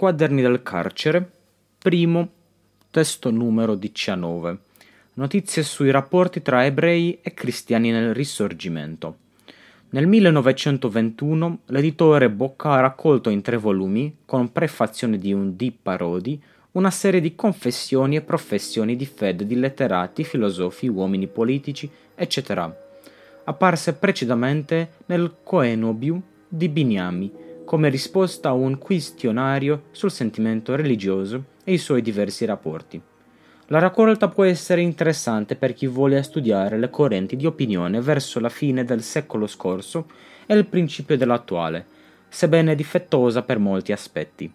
Quaderni del carcere, primo, testo numero 19. Notizie sui rapporti tra ebrei e cristiani nel Risorgimento. Nel 1921 l'editore Bocca ha raccolto in tre volumi, con prefazione di un D. Parodi, una serie di confessioni e professioni di fede di letterati, filosofi, uomini politici, eccetera, apparse precedentemente nel Coenobium di Bignami, come risposta a un questionario sul sentimento religioso e i suoi diversi rapporti. La raccolta può essere interessante per chi vuole studiare le correnti di opinione verso la fine del secolo scorso e il principio dell'attuale, sebbene difettosa per molti aspetti.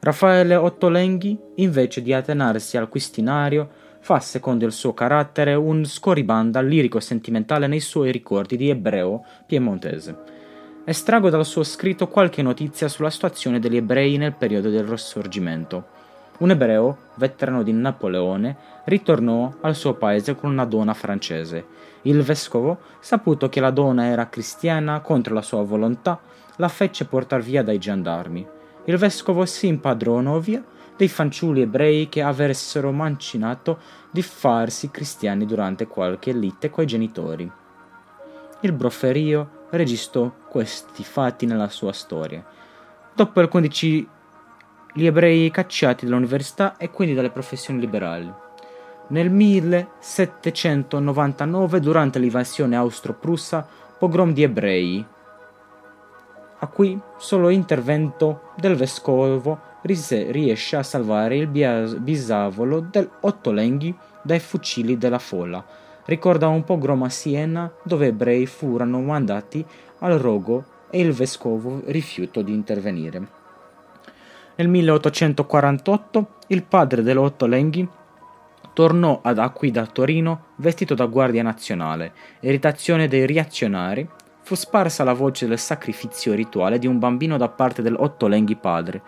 Raffaele Ottolenghi, invece di attenersi al questionario, fa, secondo il suo carattere, un scorribanda lirico-sentimentale nei suoi ricordi di ebreo piemontese Estraggo dal suo scritto qualche notizia sulla situazione degli ebrei nel periodo del Risorgimento. Un ebreo, veterano di Napoleone, ritornò al suo paese con una donna francese. Il vescovo, saputo che la donna era cristiana contro la sua volontà, la fece portare via dai gendarmi. Il vescovo si impadronò via dei fanciulli ebrei che avessero macinato di farsi cristiani durante qualche lite coi genitori. Il broferio registrò questi fatti nella sua storia. Dopo il 15 gli ebrei cacciati dall'università e quindi dalle professioni liberali. Nel 1799, durante l'invasione austro-prussa, pogrom di ebrei, a cui solo l'intervento del vescovo riesce a salvare il bisavolo del Ottolenghi dai fucili della folla, ricorda un pogrom a Siena dove ebrei furono mandati al rogo e il vescovo rifiutò di intervenire. Nel 1848 il padre dell'Otto Lenghi tornò ad Acqui da Torino vestito da guardia nazionale. Irritazione dei reazionari, fu sparsa la voce del sacrificio rituale di un bambino da parte dell'Otto Lenghi padre.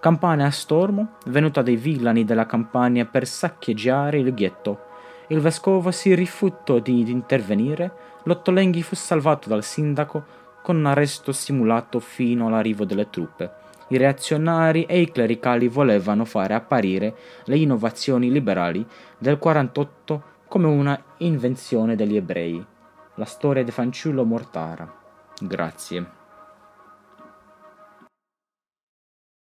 Campane a stormo, venuta dai villani della campagna per saccheggiare il ghetto il vescovo si rifiutò di intervenire, Lottolenghi fu salvato dal sindaco con un arresto simulato fino all'arrivo delle truppe. I reazionari e i clericali volevano fare apparire le innovazioni liberali del 48 come una invenzione degli ebrei. La storia di fanciullo Mortara. Grazie.